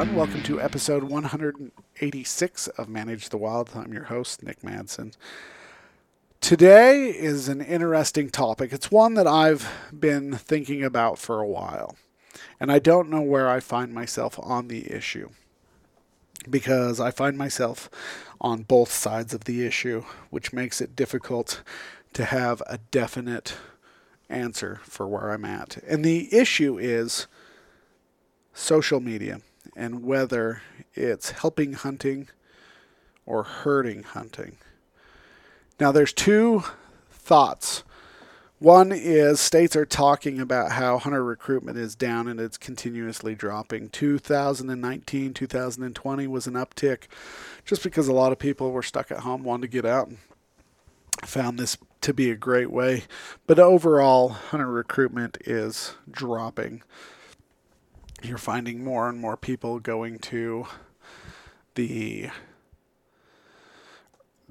everyone. Welcome to episode 186 of Manage the Wild. I'm your host, Nick Madsen. Today is an interesting topic. It's one that I've been thinking about for a while, and I don't know where I find myself on the issue because I find myself on both sides of the issue, which makes it difficult to have a definite answer for where I'm at. And the issue is social media and whether it's helping hunting or hurting hunting. Now, there's two thoughts. One is states are talking about how hunter recruitment is down and it's continuously dropping. 2019, 2020 was an uptick just because a lot of people were stuck at home, wanted to get out, and found this to be a great way. But overall, hunter recruitment is dropping you're finding more and more people going to the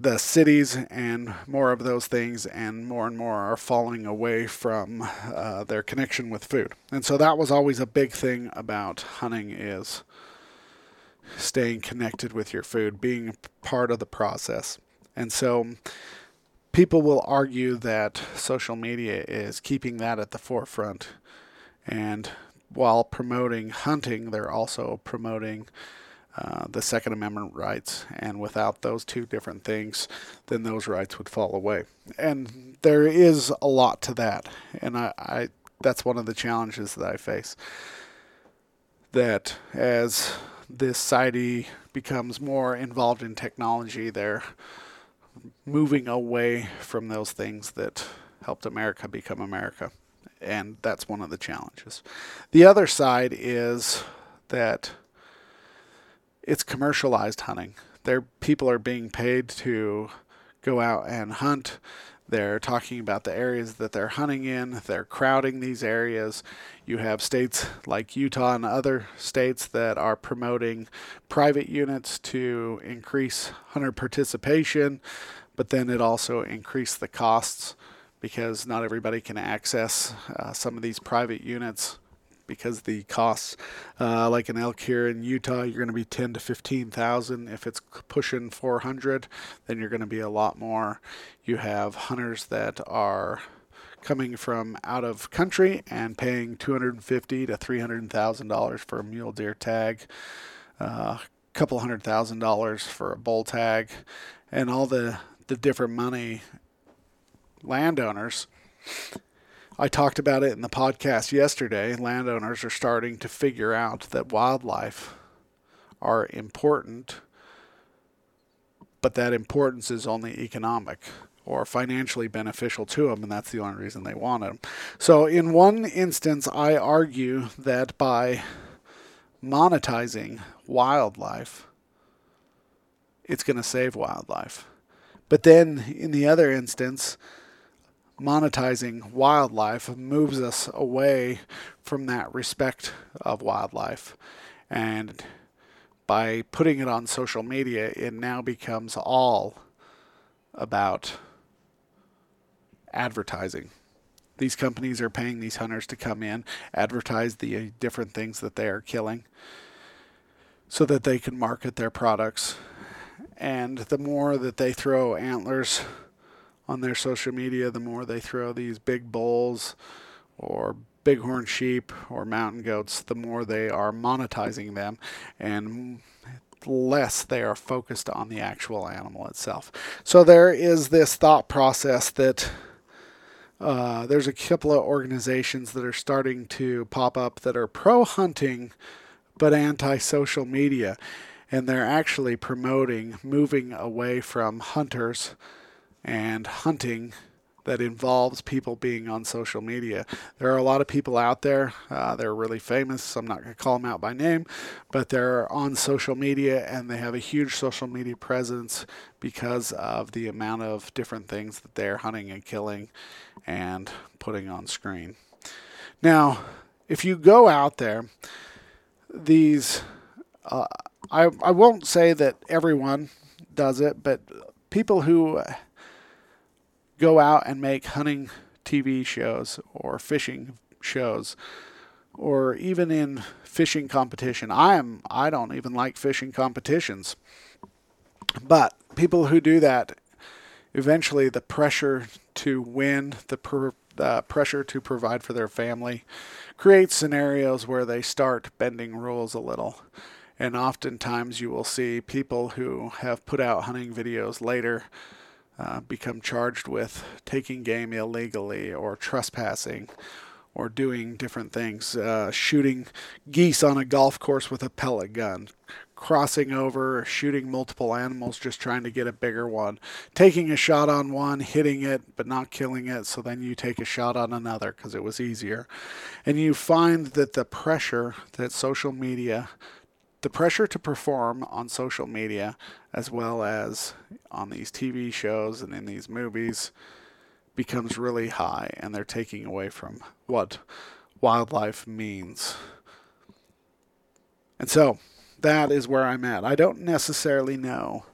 the cities and more of those things and more and more are falling away from uh, their connection with food. And so that was always a big thing about hunting is staying connected with your food being part of the process. And so people will argue that social media is keeping that at the forefront and while promoting hunting, they're also promoting uh, the Second Amendment rights. And without those two different things, then those rights would fall away. And there is a lot to that. And I, I that's one of the challenges that I face. That as this society becomes more involved in technology, they're moving away from those things that helped America become America and that's one of the challenges. The other side is that it's commercialized hunting. There, people are being paid to go out and hunt. They're talking about the areas that they're hunting in. They're crowding these areas. You have states like Utah and other states that are promoting private units to increase hunter participation, but then it also increased the costs because not everybody can access uh, some of these private units because the costs, uh, like an elk here in Utah, you're going to be ten to fifteen thousand. If it's pushing four hundred, then you're going to be a lot more. You have hunters that are coming from out of country and paying two hundred fifty to three hundred thousand dollars for a mule deer tag, a uh, couple hundred thousand dollars for a bull tag, and all the the different money landowners. I talked about it in the podcast yesterday. Landowners are starting to figure out that wildlife are important, but that importance is only economic or financially beneficial to them, and that's the only reason they want them. So, in one instance, I argue that by monetizing wildlife, it's going to save wildlife. But then, in the other instance, monetizing wildlife moves us away from that respect of wildlife. And by putting it on social media, it now becomes all about advertising. These companies are paying these hunters to come in, advertise the different things that they are killing so that they can market their products. And the more that they throw antlers on their social media, the more they throw these big bulls or bighorn sheep or mountain goats, the more they are monetizing them and less they are focused on the actual animal itself. So there is this thought process that uh, there's a couple of organizations that are starting to pop up that are pro hunting but anti social media. And they're actually promoting moving away from hunters and hunting that involves people being on social media. There are a lot of people out there. Uh, they're really famous. I'm not going to call them out by name, but they're on social media and they have a huge social media presence because of the amount of different things that they're hunting and killing and putting on screen. Now, if you go out there, these, uh, I, I won't say that everyone does it, but people who go out and make hunting TV shows or fishing shows or even in fishing competition. I am I don't even like fishing competitions. But people who do that eventually the pressure to win, the per, uh, pressure to provide for their family creates scenarios where they start bending rules a little. And oftentimes you will see people who have put out hunting videos later uh, become charged with taking game illegally or trespassing or doing different things, uh, shooting geese on a golf course with a pellet gun, crossing over, shooting multiple animals, just trying to get a bigger one, taking a shot on one, hitting it, but not killing it, so then you take a shot on another because it was easier. And you find that the pressure that social media, the pressure to perform on social media, as well as on these TV shows and in these movies, becomes really high, and they're taking away from what wildlife means. And so, that is where I'm at. I don't necessarily know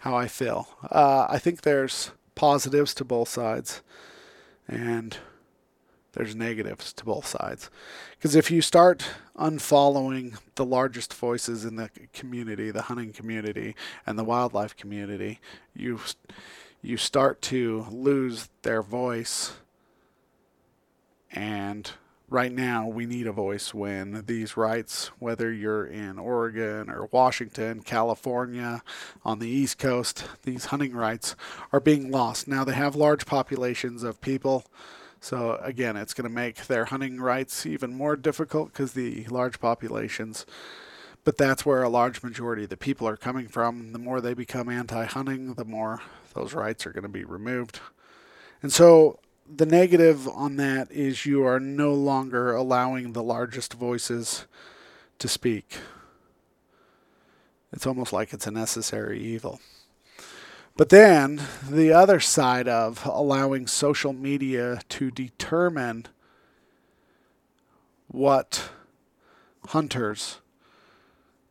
how I feel. Uh, I think there's positives to both sides, and there's negatives to both sides. Because if you start unfollowing the largest voices in the community, the hunting community and the wildlife community, you you start to lose their voice and right now we need a voice when these rights, whether you're in Oregon or Washington, California, on the East Coast, these hunting rights are being lost. Now they have large populations of people. So again, it's going to make their hunting rights even more difficult because the large populations. But that's where a large majority of the people are coming from. The more they become anti hunting, the more those rights are going to be removed. And so the negative on that is you are no longer allowing the largest voices to speak. It's almost like it's a necessary evil. But then the other side of allowing social media to determine what hunters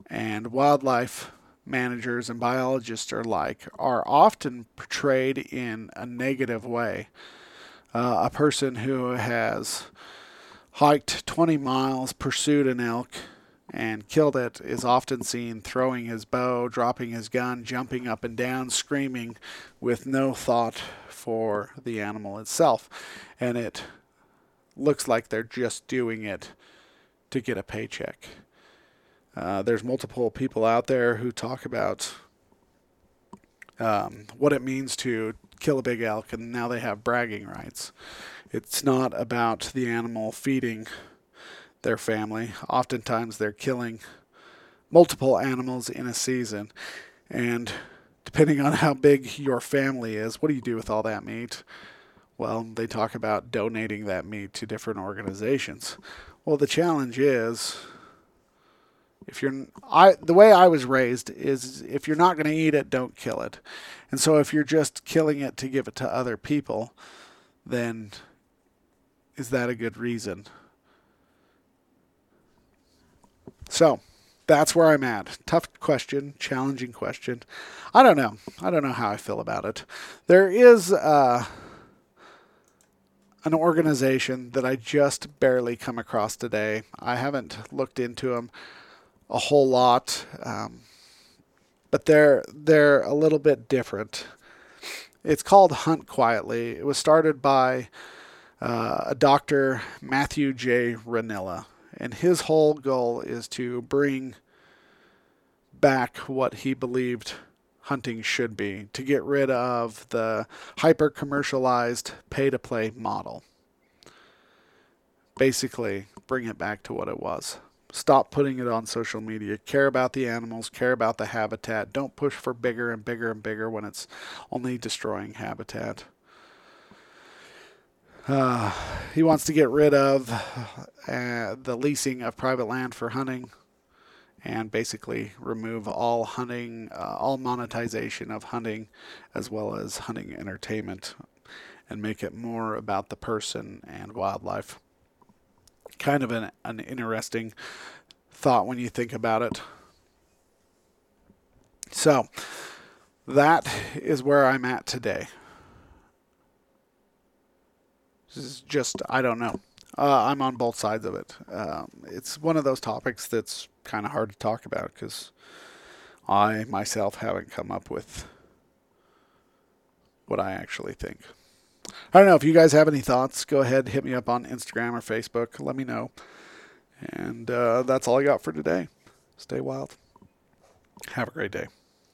and wildlife managers and biologists are like are often portrayed in a negative way. Uh, a person who has hiked 20 miles, pursued an elk, and killed it is often seen throwing his bow, dropping his gun, jumping up and down, screaming with no thought for the animal itself. And it looks like they're just doing it to get a paycheck. Uh, there's multiple people out there who talk about um, what it means to kill a big elk, and now they have bragging rights. It's not about the animal feeding their family. Oftentimes, they're killing multiple animals in a season, and depending on how big your family is, what do you do with all that meat? Well, they talk about donating that meat to different organizations. Well, the challenge is if you're I the way I was raised is if you're not going to eat it, don't kill it. And so if you're just killing it to give it to other people, then is that a good reason? So, that's where I'm at. Tough question, challenging question. I don't know. I don't know how I feel about it. There is uh, an organization that I just barely come across today. I haven't looked into them a whole lot, um, but they're they're a little bit different. It's called Hunt Quietly. It was started by uh, a Dr. Matthew J. Rinella, and his whole goal is to bring back what he believed hunting should be to get rid of the hyper commercialized pay to play model. Basically, bring it back to what it was. Stop putting it on social media. Care about the animals, care about the habitat. Don't push for bigger and bigger and bigger when it's only destroying habitat. Uh, he wants to get rid of uh, the leasing of private land for hunting and basically remove all hunting, uh, all monetization of hunting, as well as hunting entertainment, and make it more about the person and wildlife kind of an, an interesting thought when you think about it. So, that is where I'm at today. Is just, I don't know. Uh, I'm on both sides of it. Um, it's one of those topics that's kind of hard to talk about because I myself haven't come up with what I actually think. I don't know if you guys have any thoughts. Go ahead, hit me up on Instagram or Facebook. Let me know. And uh, that's all I got for today. Stay wild. Have a great day.